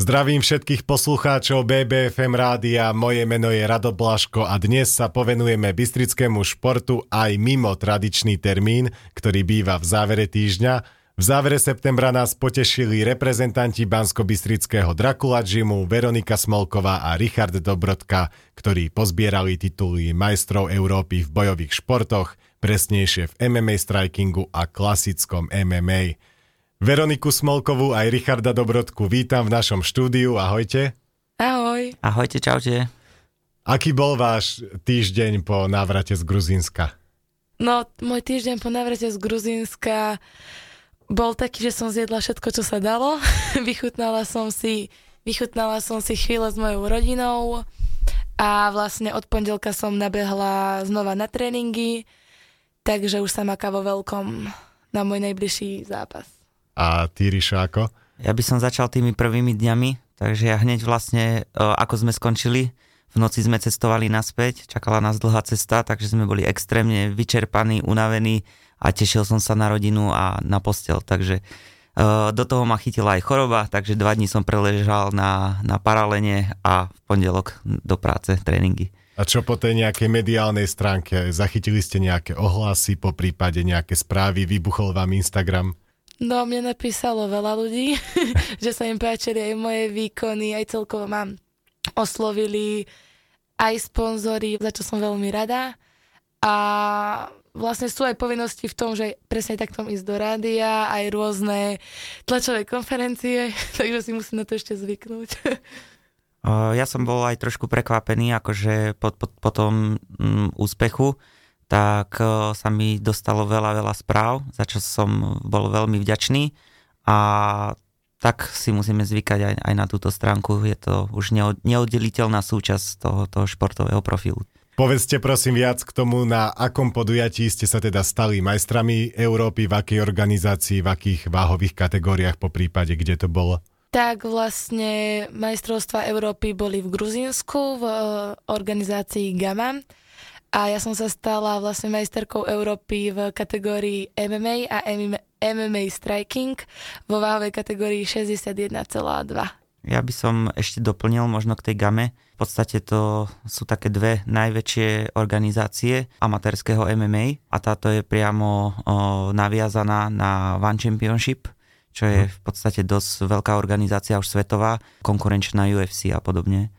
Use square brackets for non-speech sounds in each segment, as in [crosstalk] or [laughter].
Zdravím všetkých poslucháčov BBFM rádia, moje meno je Rado Blaško a dnes sa povenujeme bystrickému športu aj mimo tradičný termín, ktorý býva v závere týždňa. V závere septembra nás potešili reprezentanti Bansko-Bystrického Dracula Gymu, Veronika Smolková a Richard Dobrodka, ktorí pozbierali tituly majstrov Európy v bojových športoch, presnejšie v MMA strikingu a klasickom MMA. Veroniku Smolkovú aj Richarda Dobrodku vítam v našom štúdiu. Ahojte. Ahoj. Ahojte, čaute. Aký bol váš týždeň po návrate z Gruzínska? No, môj týždeň po návrate z Gruzínska bol taký, že som zjedla všetko, čo sa dalo. [laughs] vychutnala som si, vychutnala som si chvíle s mojou rodinou a vlastne od pondelka som nabehla znova na tréningy, takže už sa maká vo veľkom na môj najbližší zápas. A ty, ako? Ja by som začal tými prvými dňami, takže ja hneď vlastne, e, ako sme skončili, v noci sme cestovali naspäť, čakala nás dlhá cesta, takže sme boli extrémne vyčerpaní, unavení a tešil som sa na rodinu a na postel, takže e, do toho ma chytila aj choroba, takže dva dní som preležal na, na paralene a v pondelok do práce, tréningy. A čo po tej nejakej mediálnej stránke? Zachytili ste nejaké ohlasy, po prípade nejaké správy, vybuchol vám Instagram? No, mne napísalo veľa ľudí, [laughs] že sa im páčili aj moje výkony, aj celkovo mám oslovili aj sponzory, za čo som veľmi rada. A vlastne sú aj povinnosti v tom, že presne takto ísť do rádia, aj rôzne tlačové konferencie, [laughs] takže si musím na to ešte zvyknúť. [laughs] Ja som bol aj trošku prekvapený, akože po, po, po tom mm, úspechu, tak e, sa mi dostalo veľa, veľa správ, za čo som bol veľmi vďačný a tak si musíme zvykať aj, aj na túto stránku. Je to už neoddeliteľná súčasť toho, toho športového profilu. Povedzte prosím viac k tomu, na akom podujatí ste sa teda stali majstrami Európy, v akej organizácii, v akých váhových kategóriách po prípade, kde to bolo? Tak vlastne majstrovstva Európy boli v Gruzínsku v e, organizácii GAMA a ja som sa stala vlastne majsterkou Európy v kategórii MMA a MMA striking vo váhovej kategórii 61,2. Ja by som ešte doplnil možno k tej game. V podstate to sú také dve najväčšie organizácie amatérskeho MMA a táto je priamo o, naviazaná na One Championship, čo je mhm. v podstate dosť veľká organizácia už svetová, konkurenčná UFC a podobne.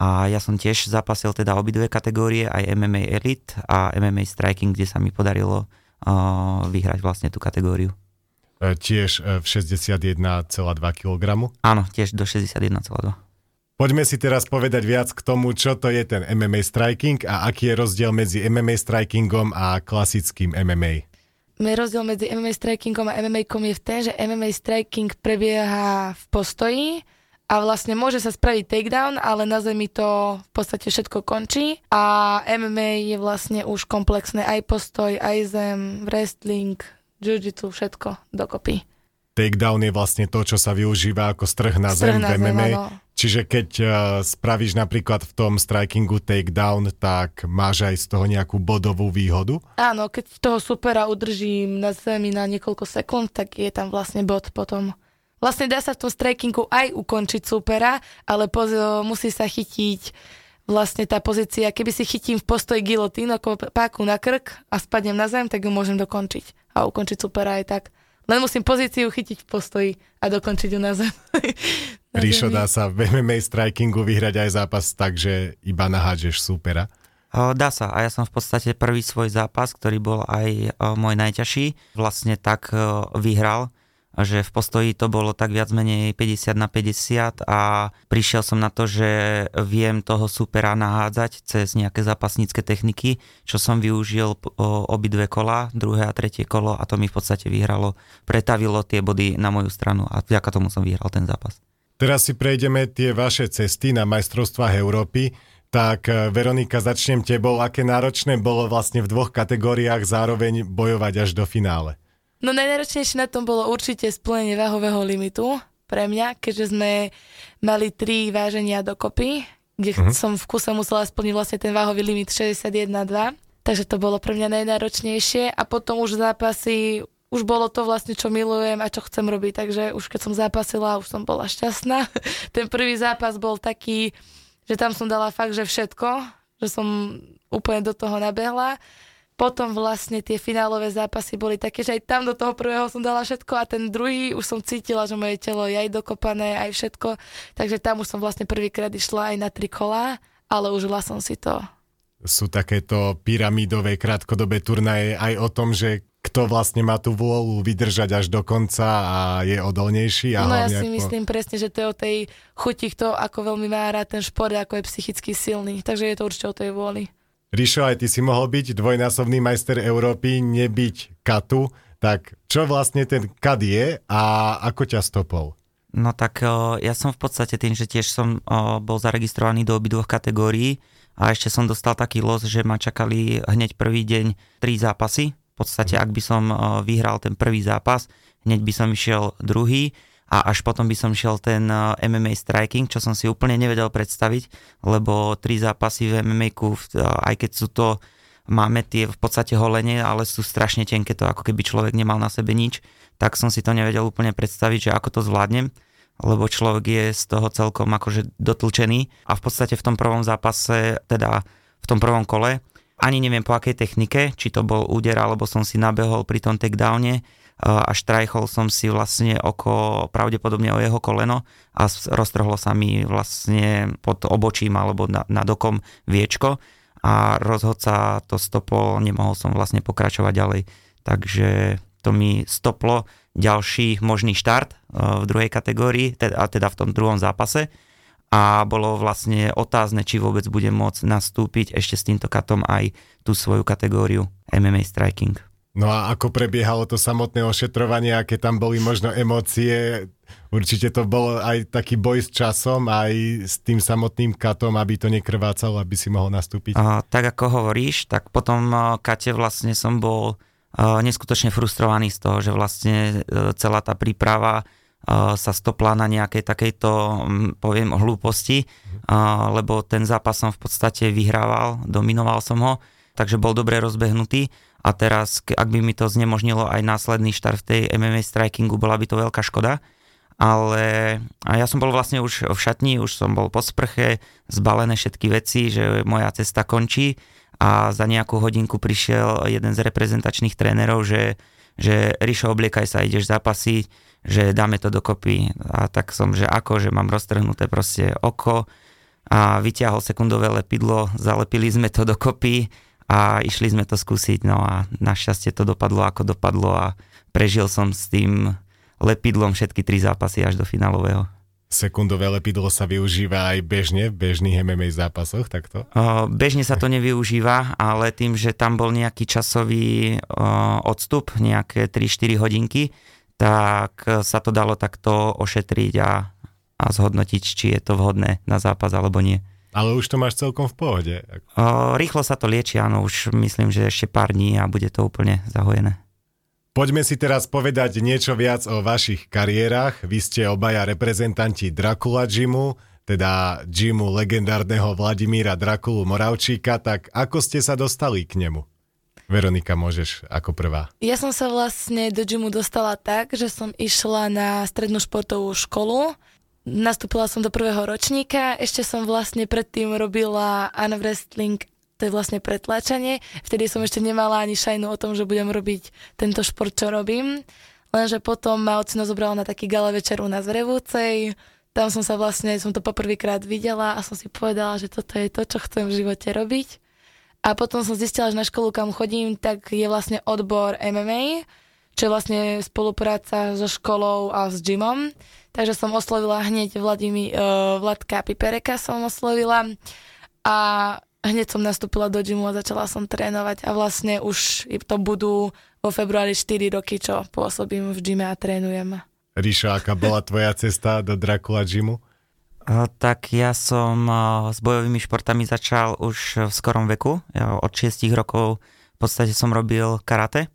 A ja som tiež zapasil teda obidve kategórie, aj MMA Elite a MMA Striking, kde sa mi podarilo uh, vyhrať vlastne tú kategóriu. E, tiež e, v 61,2 kg? Áno, tiež do 61,2. Poďme si teraz povedať viac k tomu, čo to je ten MMA striking a aký je rozdiel medzi MMA strikingom a klasickým MMA. Rozdiel medzi MMA strikingom a MMA kom je v tom, že MMA striking prebieha v postoji, a vlastne môže sa spraviť takedown, ale na zemi to v podstate všetko končí a MMA je vlastne už komplexné aj postoj, aj zem, wrestling, jiu-jitsu, všetko dokopy. Takedown je vlastne to, čo sa využíva ako strh na strh zem v MMA. Zem, Čiže keď uh, spravíš napríklad v tom strikingu takedown, tak máš aj z toho nejakú bodovú výhodu? Áno, keď toho supera udržím na zemi na niekoľko sekúnd, tak je tam vlastne bod potom. Vlastne dá sa v tom strikingu aj ukončiť supera, ale poz- musí sa chytiť vlastne tá pozícia, keby si chytím v postoji gilotín ako páku na krk a spadnem na zem, tak ju môžem dokončiť a ukončiť supera aj tak. Len musím pozíciu chytiť v postoji a dokončiť ju na zem. [laughs] na [laughs] Ríšo, dá sa v MMA strikingu vyhrať aj zápas tak, že iba nahádžeš supera? Dá sa a ja som v podstate prvý svoj zápas, ktorý bol aj môj najťažší, vlastne tak vyhral že v postoji to bolo tak viac menej 50 na 50 a prišiel som na to, že viem toho supera nahádzať cez nejaké zápasnícke techniky, čo som využil obidve kola, druhé a tretie kolo a to mi v podstate vyhralo, pretavilo tie body na moju stranu a vďaka tomu som vyhral ten zápas. Teraz si prejdeme tie vaše cesty na majstrovstvách Európy. Tak eh, Veronika, začnem tebou. Aké náročné bolo vlastne v dvoch kategóriách zároveň bojovať až do finále? No najnáročnejšie na tom bolo určite splnenie váhového limitu pre mňa, keďže sme mali tri váženia dokopy, kde uh-huh. som v kuse musela splniť vlastne ten váhový limit 61,2. Takže to bolo pre mňa najnáročnejšie a potom už zápasy už bolo to vlastne, čo milujem a čo chcem robiť. Takže už keď som zápasila, už som bola šťastná. [laughs] Ten prvý zápas bol taký, že tam som dala fakt, že všetko, že som úplne do toho nabehla. Potom vlastne tie finálové zápasy boli také, že aj tam do toho prvého som dala všetko a ten druhý už som cítila, že moje telo je aj dokopané, aj všetko. Takže tam už som vlastne prvýkrát išla aj na tri kolá, ale užila som si to. Sú takéto pyramidové krátkodobé turnaje aj o tom, že kto vlastne má tú vôľu vydržať až do konca a je odolnejší. A no ja si ako... myslím presne, že to je o tej chuti, kto ako veľmi má rád ten šport, ako je psychicky silný. Takže je to určite o tej vôli. Rišo, aj ty si mohol byť dvojnásobný majster Európy, nebyť katu, tak čo vlastne ten kad je a ako ťa stopol? No tak ja som v podstate tým, že tiež som bol zaregistrovaný do obidvoch kategórií a ešte som dostal taký los, že ma čakali hneď prvý deň tri zápasy. V podstate, ak by som vyhral ten prvý zápas, hneď by som išiel druhý a až potom by som šiel ten eh, MMA striking, čo som si úplne nevedel predstaviť, lebo tri zápasy v MMA, eh, aj keď sú to, máme tie v podstate holenie, ale sú strašne tenké, to ako keby človek nemal na sebe nič, tak som si to nevedel úplne predstaviť, že ako to zvládnem lebo človek je z toho celkom akože dotlčený a v podstate v tom prvom zápase, teda v tom prvom kole, ani neviem po akej technike, či to bol úder, alebo som si nabehol pri tom takedowne, a štrajchol som si vlastne oko pravdepodobne o jeho koleno a roztrhlo sa mi vlastne pod obočím alebo nad okom viečko a rozhodca to stopol, nemohol som vlastne pokračovať ďalej. Takže to mi stoplo ďalší možný štart e, v druhej kategórii, teda, teda v tom druhom zápase a bolo vlastne otázne, či vôbec budem môcť nastúpiť ešte s týmto katom aj tú svoju kategóriu MMA Striking. No a ako prebiehalo to samotné ošetrovanie, aké tam boli možno emócie? Určite to bol aj taký boj s časom, aj s tým samotným katom, aby to nekrvácalo, aby si mohol nastúpiť. A, tak ako hovoríš, tak potom kate vlastne som bol neskutočne frustrovaný z toho, že vlastne e, celá tá príprava sa stopla na nejakej takejto, poviem, hlúposti, lebo ten zápas som v podstate vyhrával, dominoval som ho, takže bol dobre rozbehnutý. A teraz, ak by mi to znemožnilo aj následný štart v tej MMA strikingu, bola by to veľká škoda. Ale a ja som bol vlastne už v šatni, už som bol po sprche, zbalené všetky veci, že moja cesta končí. A za nejakú hodinku prišiel jeden z reprezentačných trénerov, že, že Rišo, obliekaj sa, ideš zapasiť, že dáme to dokopy. A tak som, že ako, že mám roztrhnuté proste oko a vyťahol sekundové lepidlo, zalepili sme to dokopy a išli sme to skúsiť, no a našťastie to dopadlo ako dopadlo a prežil som s tým lepidlom všetky tri zápasy až do finálového. Sekundové lepidlo sa využíva aj bežne v bežných MMA zápasoch, takto? O, bežne sa to nevyužíva, ale tým, že tam bol nejaký časový o, odstup, nejaké 3-4 hodinky, tak sa to dalo takto ošetriť a, a zhodnotiť, či je to vhodné na zápas alebo nie. Ale už to máš celkom v pohode. O, rýchlo sa to lieči, áno, už myslím, že ešte pár dní a bude to úplne zahojené. Poďme si teraz povedať niečo viac o vašich kariérach. Vy ste obaja reprezentanti Dracula Gymu, teda gymu legendárneho Vladimíra Drakulu Moravčíka, tak ako ste sa dostali k nemu? Veronika, môžeš ako prvá. Ja som sa vlastne do gymu dostala tak, že som išla na strednú športovú školu Nastúpila som do prvého ročníka, ešte som vlastne predtým robila unwrestling, to je vlastne pretláčanie. Vtedy som ešte nemala ani šajnu o tom, že budem robiť tento šport, čo robím. Lenže potom ma ocino zobrala na taký gala večer u nás v Revúcej. Tam som sa vlastne, som to poprvýkrát videla a som si povedala, že toto je to, čo chcem v živote robiť. A potom som zistila, že na školu, kam chodím, tak je vlastne odbor MMA, čo je vlastne spolupráca so školou a s gymom takže som oslovila hneď Vladimi, uh, Vladka Pipereka som oslovila a hneď som nastúpila do gymu a začala som trénovať a vlastne už to budú vo februári 4 roky, čo pôsobím v gyme a trénujem. Ríša, aká bola tvoja cesta do Dracula gymu? Tak ja som s bojovými športami začal už v skorom veku. Od 6 rokov v podstate som robil karate,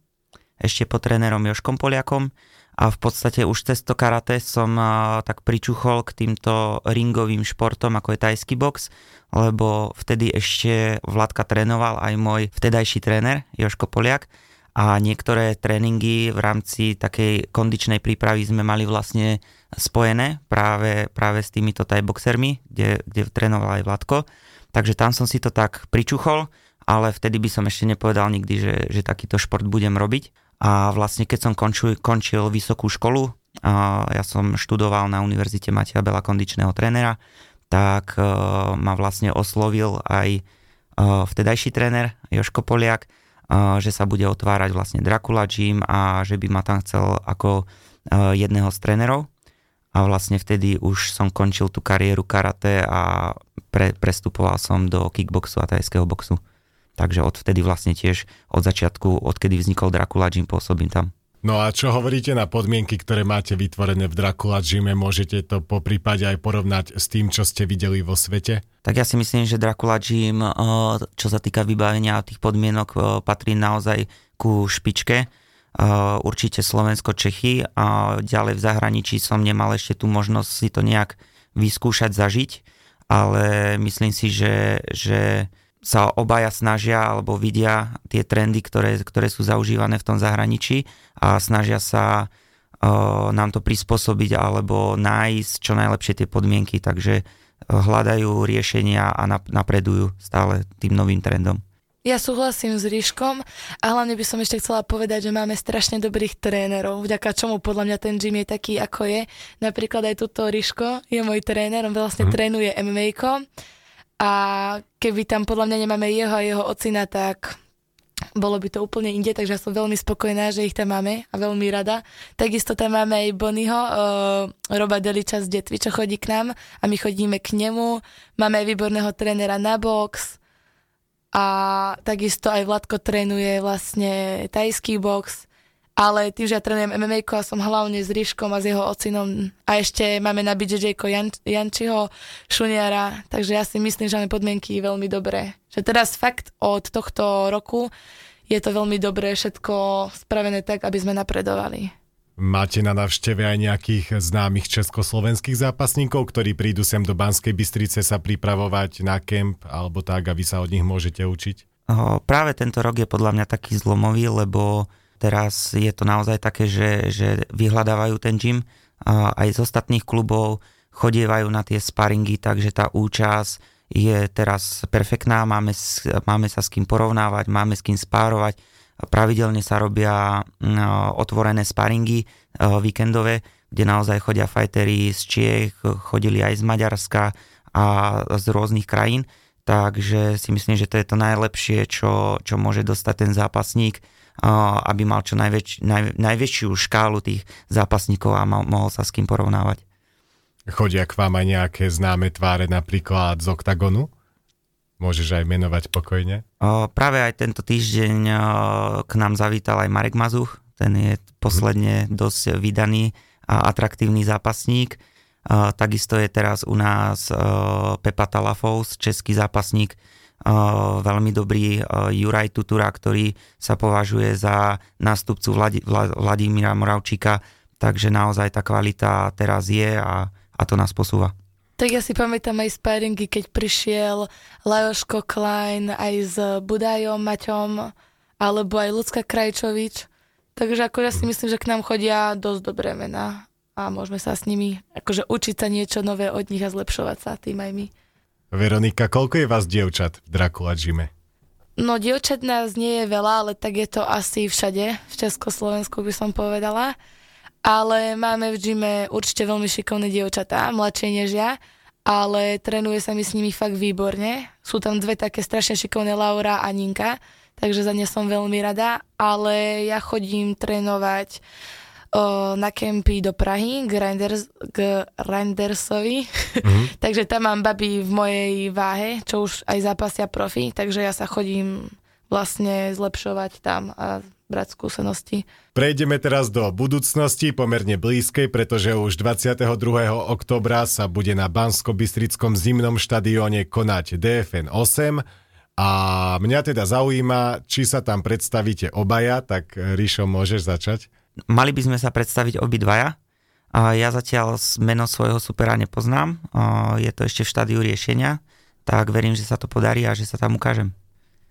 ešte pod trénerom Joškom Poliakom a v podstate už cez to karate som tak pričuchol k týmto ringovým športom, ako je tajský box, lebo vtedy ešte Vladka trénoval aj môj vtedajší tréner Joško Poliak a niektoré tréningy v rámci takej kondičnej prípravy sme mali vlastne spojené práve, práve s týmito thai boxermi, kde, kde trénoval aj Vladko. Takže tam som si to tak pričuchol, ale vtedy by som ešte nepovedal nikdy, že, že takýto šport budem robiť. A vlastne keď som končil, končil vysokú školu, a ja som študoval na Univerzite Matia Bela kondičného trénera, tak uh, ma vlastne oslovil aj uh, vtedajší tréner Joško Poliak, že sa bude otvárať vlastne Dracula Gym a že by ma tam chcel ako jedného z trénerov. A vlastne vtedy už som končil tú kariéru karate a pre, prestupoval som do kickboxu a tajského boxu. Takže odvtedy vlastne tiež od začiatku, odkedy vznikol Dracula Gym, pôsobím tam. No a čo hovoríte na podmienky, ktoré máte vytvorené v Dracula Gyme? Môžete to po prípade aj porovnať s tým, čo ste videli vo svete? Tak ja si myslím, že Dracula Gym, eh, čo sa týka vybavenia tých podmienok, eh, patrí naozaj ku špičke. Eh, určite Slovensko, Čechy a ďalej v zahraničí som nemal ešte tú možnosť si to nejak vyskúšať, zažiť, ale myslím si, že, že sa obaja snažia alebo vidia tie trendy, ktoré, ktoré sú zaužívané v tom zahraničí a snažia sa uh, nám to prispôsobiť alebo nájsť čo najlepšie tie podmienky, takže hľadajú riešenia a napredujú stále tým novým trendom. Ja súhlasím s Ríškom a hlavne by som ešte chcela povedať, že máme strašne dobrých trénerov, vďaka čomu podľa mňa ten gym je taký, ako je. Napríklad aj tuto Ríško je môj tréner, on vlastne mm. trénuje MMA a keby tam podľa mňa nemáme jeho a jeho ocina, tak bolo by to úplne inde, takže ja som veľmi spokojná, že ich tam máme a veľmi rada. Takisto tam máme aj Bonnyho, uh, Roba Deliča z Detvy, čo chodí k nám a my chodíme k nemu. Máme aj výborného trénera na box a takisto aj Vladko trénuje vlastne tajský box ale tým, že ja trénujem MMA a som hlavne s Ríškom a s jeho ocinom a ešte máme na BJJ Jan, Jančiho Šuniara, takže ja si myslím, že máme podmienky veľmi dobré. Že teraz fakt od tohto roku je to veľmi dobré všetko spravené tak, aby sme napredovali. Máte na navšteve aj nejakých známych československých zápasníkov, ktorí prídu sem do Banskej Bystrice sa pripravovať na kemp alebo tak, aby sa od nich môžete učiť? O, práve tento rok je podľa mňa taký zlomový, lebo Teraz je to naozaj také, že, že vyhľadávajú ten gym a aj z ostatných klubov chodievajú na tie sparingy, takže tá účasť je teraz perfektná, máme, máme sa s kým porovnávať, máme s kým spárovať, pravidelne sa robia otvorené sparingy víkendové, kde naozaj chodia fajtery z Čiech, chodili aj z Maďarska a z rôznych krajín, takže si myslím, že to je to najlepšie, čo, čo môže dostať ten zápasník, aby mal čo najväč, naj, najväčšiu škálu tých zápasníkov a mal, mohol sa s kým porovnávať. Chodia k vám aj nejaké známe tváre napríklad z OKTAGONu? Môžeš aj menovať pokojne? O, práve aj tento týždeň o, k nám zavítal aj Marek Mazuch. Ten je posledne dosť vydaný a atraktívny zápasník. O, takisto je teraz u nás o, Pepa Talafous, český zápasník, veľmi dobrý Juraj Tutura, ktorý sa považuje za nástupcu Vladi, Vladimíra Moravčíka, takže naozaj tá kvalita teraz je a, a to nás posúva. Tak ja si pamätám aj sparingy, keď prišiel Lajoško Klein aj s Budajom Maťom, alebo aj Lucka Krajčovič. Takže ako ja si myslím, že k nám chodia dosť dobré mená a môžeme sa s nimi akože učiť sa niečo nové od nich a zlepšovať sa tým aj my. Veronika, koľko je vás dievčat v Dracula Gyme? No dievčat nás nie je veľa, ale tak je to asi všade, v Československu by som povedala. Ale máme v gyme určite veľmi šikovné dievčatá, mladšie než ja, ale trénuje sa mi s nimi fakt výborne. Sú tam dve také strašne šikovné Laura a Ninka, takže za ne som veľmi rada, ale ja chodím trénovať o, na kempy do Prahy k, Reinders, k Reindersovi. Mm-hmm. [laughs] takže tam mám baby v mojej váhe, čo už aj zápasia profi, takže ja sa chodím vlastne zlepšovať tam a brať skúsenosti. Prejdeme teraz do budúcnosti, pomerne blízkej, pretože už 22. oktobra sa bude na Bansko-Bystrickom zimnom štadióne konať DFN 8 a mňa teda zaujíma, či sa tam predstavíte obaja, tak Ríšo, môžeš začať? Mali by sme sa predstaviť obidvaja. Ja zatiaľ meno svojho supera nepoznám, je to ešte v štádiu riešenia, tak verím, že sa to podarí a že sa tam ukážem.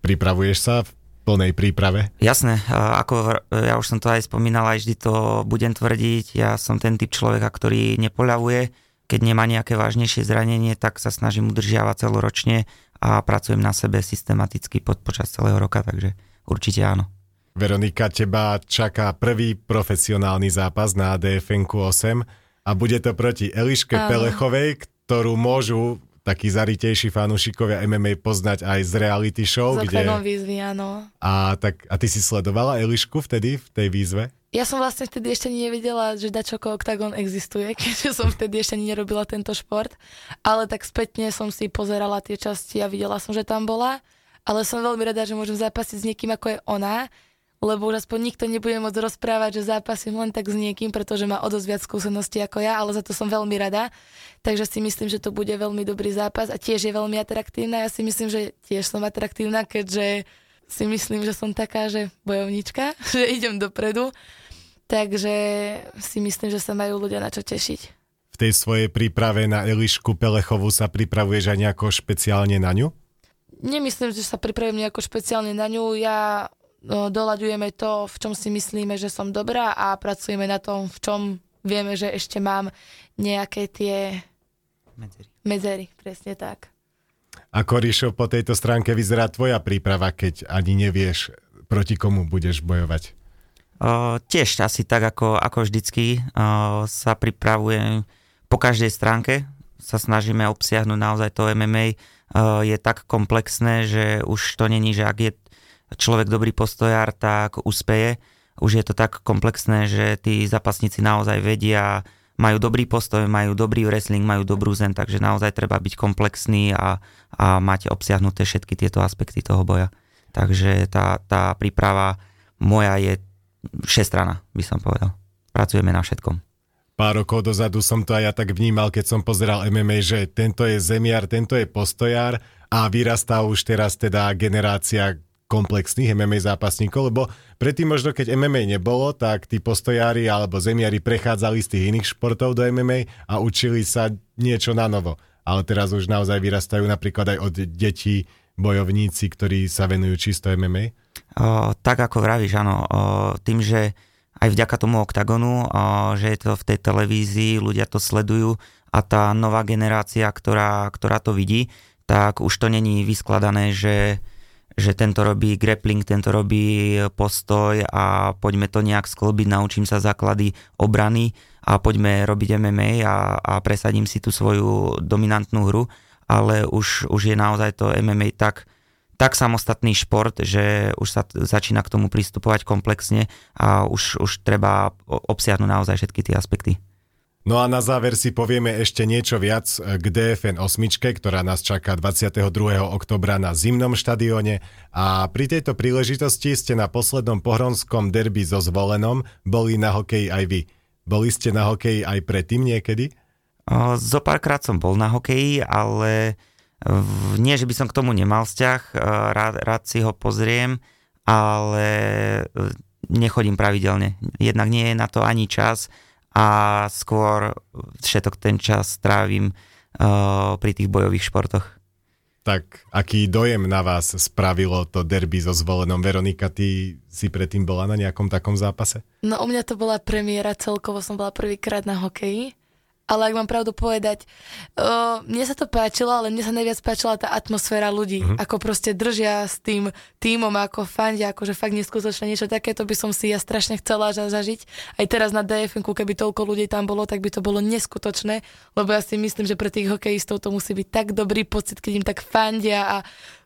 Pripravuješ sa plnej príprave? Jasné, ako ja už som to aj spomínal, aj vždy to budem tvrdiť. Ja som ten typ človeka, ktorý nepoľavuje. Keď nemá nejaké vážnejšie zranenie, tak sa snažím udržiavať celoročne a pracujem na sebe systematicky pod, počas celého roka, takže určite áno. Veronika, teba čaká prvý profesionálny zápas na DFN 8 a bude to proti Eliške áno. Pelechovej, ktorú môžu takí zaritejší fanúšikovia MMA poznať aj z reality show. Z kde... výzvy, áno. A, tak, a ty si sledovala Elišku vtedy v tej výzve? Ja som vlastne vtedy ešte nevedela, že dačoko Octagon existuje, [laughs] keďže som vtedy ešte nerobila tento šport. Ale tak spätne som si pozerala tie časti a videla som, že tam bola. Ale som veľmi rada, že môžem zápasiť s niekým, ako je ona lebo už aspoň nikto nebude môcť rozprávať, že zápasím len tak s niekým, pretože má o dosť viac skúseností ako ja, ale za to som veľmi rada. Takže si myslím, že to bude veľmi dobrý zápas a tiež je veľmi atraktívna. Ja si myslím, že tiež som atraktívna, keďže si myslím, že som taká, že bojovnička, [laughs] že idem dopredu. Takže si myslím, že sa majú ľudia na čo tešiť. V tej svojej príprave na Elišku Pelechovú sa pripravuješ aj nejako špeciálne na ňu? Nemyslím, že sa pripravím nejako špeciálne na ňu. Ja doľaďujeme to, v čom si myslíme, že som dobrá a pracujeme na tom, v čom vieme, že ešte mám nejaké tie medzery. Medzery, presne tak. Ako Ríšo, po tejto stránke vyzerá tvoja príprava, keď ani nevieš, proti komu budeš bojovať? O, tiež asi tak, ako, ako vždycky o, sa pripravujem po každej stránke. Sa snažíme obsiahnuť naozaj to MMA. O, je tak komplexné, že už to není, že ak je človek dobrý postojár, tak úspeje. Už je to tak komplexné, že tí zápasníci naozaj vedia, majú dobrý postoj, majú dobrý wrestling, majú dobrú zem, takže naozaj treba byť komplexný a, a mať obsiahnuté všetky tieto aspekty toho boja. Takže tá, tá príprava moja je všestrana, by som povedal. Pracujeme na všetkom. Pár rokov dozadu som to aj ja tak vnímal, keď som pozeral MMA, že tento je zemiar, tento je postojár a vyrastá už teraz teda generácia komplexných MMA zápasníkov, lebo predtým možno keď MMA nebolo, tak tí postojári alebo zemiari prechádzali z tých iných športov do MMA a učili sa niečo na novo. Ale teraz už naozaj vyrastajú napríklad aj od detí bojovníci, ktorí sa venujú čisto MMA? O, tak ako vravíš, áno. O, tým, že aj vďaka tomu oktagonu, že je to v tej televízii, ľudia to sledujú a tá nová generácia, ktorá, ktorá to vidí, tak už to není vyskladané, že že tento robí grappling, tento robí postoj a poďme to nejak sklbiť, naučím sa základy obrany a poďme robiť MMA a, a presadím si tú svoju dominantnú hru, ale už, už je naozaj to MMA tak, tak samostatný šport, že už sa začína k tomu pristupovať komplexne a už, už treba obsiahnuť naozaj všetky tie aspekty. No a na záver si povieme ešte niečo viac k DFN 8, ktorá nás čaká 22. oktobra na zimnom štadióne a pri tejto príležitosti ste na poslednom pohronskom derby so Zvolenom boli na hokeji aj vy. Boli ste na hokeji aj predtým niekedy? Párkrát som bol na hokeji, ale nie, že by som k tomu nemal vzťah, rád, rád si ho pozriem, ale e, nechodím pravidelne. Jednak nie je na to ani čas, a skôr všetok ten čas trávim uh, pri tých bojových športoch. Tak aký dojem na vás spravilo to derby so zvolenom? Veronika, ty si predtým bola na nejakom takom zápase? No u mňa to bola premiéra, celkovo som bola prvýkrát na hokeji ale ak mám pravdu povedať, uh, mne sa to páčilo, ale mne sa najviac páčila tá atmosféra ľudí, mm-hmm. ako proste držia s tým týmom, ako fandia, akože fakt neskutočné niečo takéto by som si ja strašne chcela zažiť. Aj teraz na DFN, keby toľko ľudí tam bolo, tak by to bolo neskutočné, lebo ja si myslím, že pre tých hokejistov to musí byť tak dobrý pocit, keď im tak fandia a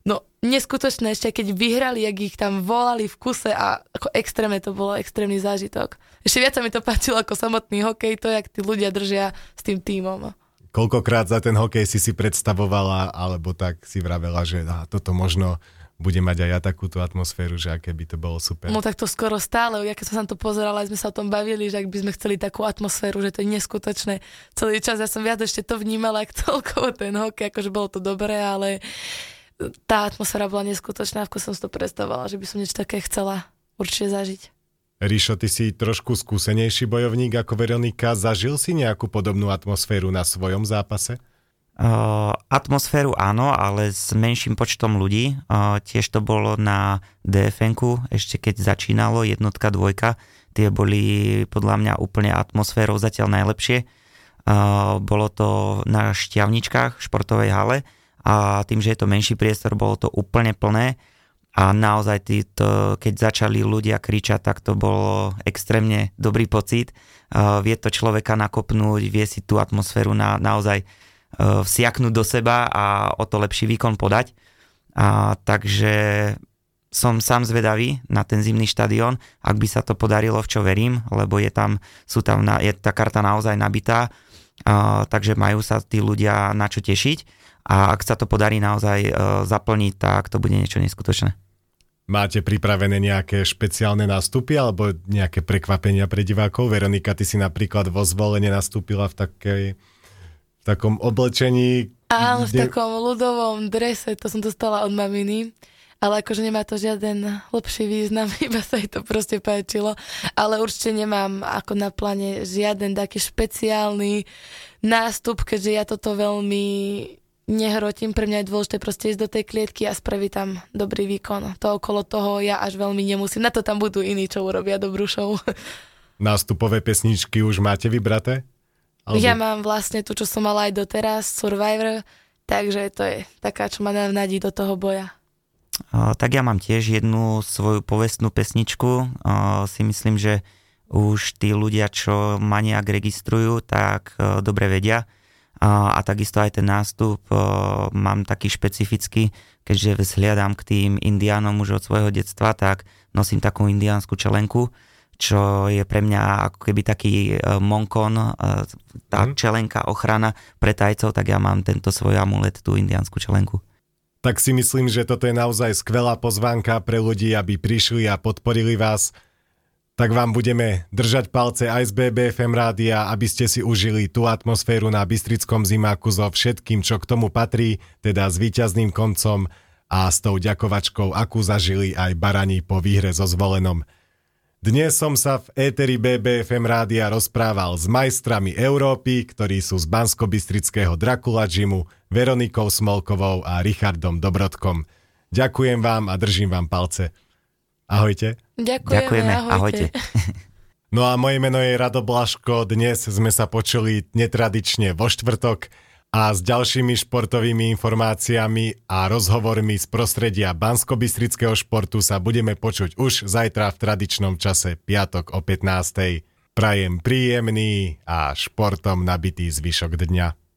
no neskutočné ešte, keď vyhrali, jak ich tam volali v kuse a ako extrémne to bolo, extrémny zážitok. Ešte viac sa mi to páčilo ako samotný hokej, to, jak tí ľudia držia s tým tímom. Koľkokrát za ten hokej si si predstavovala, alebo tak si vravela, že á, toto možno bude mať aj ja takúto atmosféru, že aké by to bolo super. No tak to skoro stále, ja keď som sa to pozerala, sme sa o tom bavili, že ak by sme chceli takú atmosféru, že to je neskutočné. Celý čas ja som viac ešte to vnímala, ako [laughs] toľko ten hokej, akože bolo to dobré, ale tá atmosféra bola neskutočná, ako som si to predstavovala, že by som niečo také chcela určite zažiť. Ríšo, ty si trošku skúsenejší bojovník ako Veronika. Zažil si nejakú podobnú atmosféru na svojom zápase? Uh, atmosféru áno, ale s menším počtom ľudí. Uh, tiež to bolo na dfn ešte keď začínalo jednotka, dvojka. Tie boli podľa mňa úplne atmosférou zatiaľ najlepšie. Uh, bolo to na šťavničkách v športovej hale a tým, že je to menší priestor, bolo to úplne plné a naozaj to, keď začali ľudia kričať, tak to bolo extrémne dobrý pocit. Uh, vie to človeka nakopnúť, vie si tú atmosféru na, naozaj Eh, vsiaknúť do seba a o to lepší výkon podať. A, takže som sám zvedavý na ten zimný štadión, ak by sa to podarilo, v čo verím, lebo je tam, sú tam na, je tá karta naozaj nabitá, a, takže majú sa tí ľudia na čo tešiť a ak sa to podarí naozaj a, zaplniť, tak to bude niečo neskutočné. Máte pripravené nejaké špeciálne nástupy alebo nejaké prekvapenia pre divákov? Veronika, ty si napríklad vo zvolenie nastúpila v takej takom oblečení. Áno, kde... v takom ľudovom drese, to som dostala od maminy. Ale akože nemá to žiaden lepší význam, [laughs] iba sa jej to proste páčilo. Ale určite nemám ako na pláne žiaden taký špeciálny nástup, keďže ja toto veľmi nehrotím. Pre mňa je dôležité proste ísť do tej klietky a spraviť tam dobrý výkon. To okolo toho ja až veľmi nemusím. Na to tam budú iní, čo urobia dobrú show. [laughs] Nástupové pesničky už máte vybraté? Alebo... Ja mám vlastne tu, čo som mala aj doteraz, Survivor, takže to je taká, čo ma navnadí do toho boja. O, tak ja mám tiež jednu svoju povestnú pesničku. O, si myslím, že už tí ľudia, čo ma nejak registrujú, tak o, dobre vedia. A, takisto aj ten nástup mám taký špecifický, keďže vzhliadam k tým indiánom už od svojho detstva, tak nosím takú indiánsku čelenku čo je pre mňa ako keby taký e, monkon, e, tá mm. čelenka ochrana pre tajcov, tak ja mám tento svoj amulet, tú indiánsku čelenku. Tak si myslím, že toto je naozaj skvelá pozvánka pre ľudí, aby prišli a podporili vás. Tak vám budeme držať palce aj z BBFM rádia, aby ste si užili tú atmosféru na Bystrickom zimáku so všetkým, čo k tomu patrí, teda s víťazným koncom a s tou ďakovačkou, akú zažili aj barani po výhre so zvolenom. Dnes som sa v éteri BBFM rádia rozprával s majstrami Európy, ktorí sú z Bansko-Bystrického Dracula Gymu, Veronikou Smolkovou a Richardom Dobrodkom. Ďakujem vám a držím vám palce. Ahojte. Ďakujeme, Ďakujeme ahojte. ahojte. [laughs] No a moje meno je Rado Blaško, dnes sme sa počuli netradične vo štvrtok a s ďalšími športovými informáciami a rozhovormi z prostredia bansko športu sa budeme počuť už zajtra v tradičnom čase piatok o 15. Prajem príjemný a športom nabitý zvyšok dňa.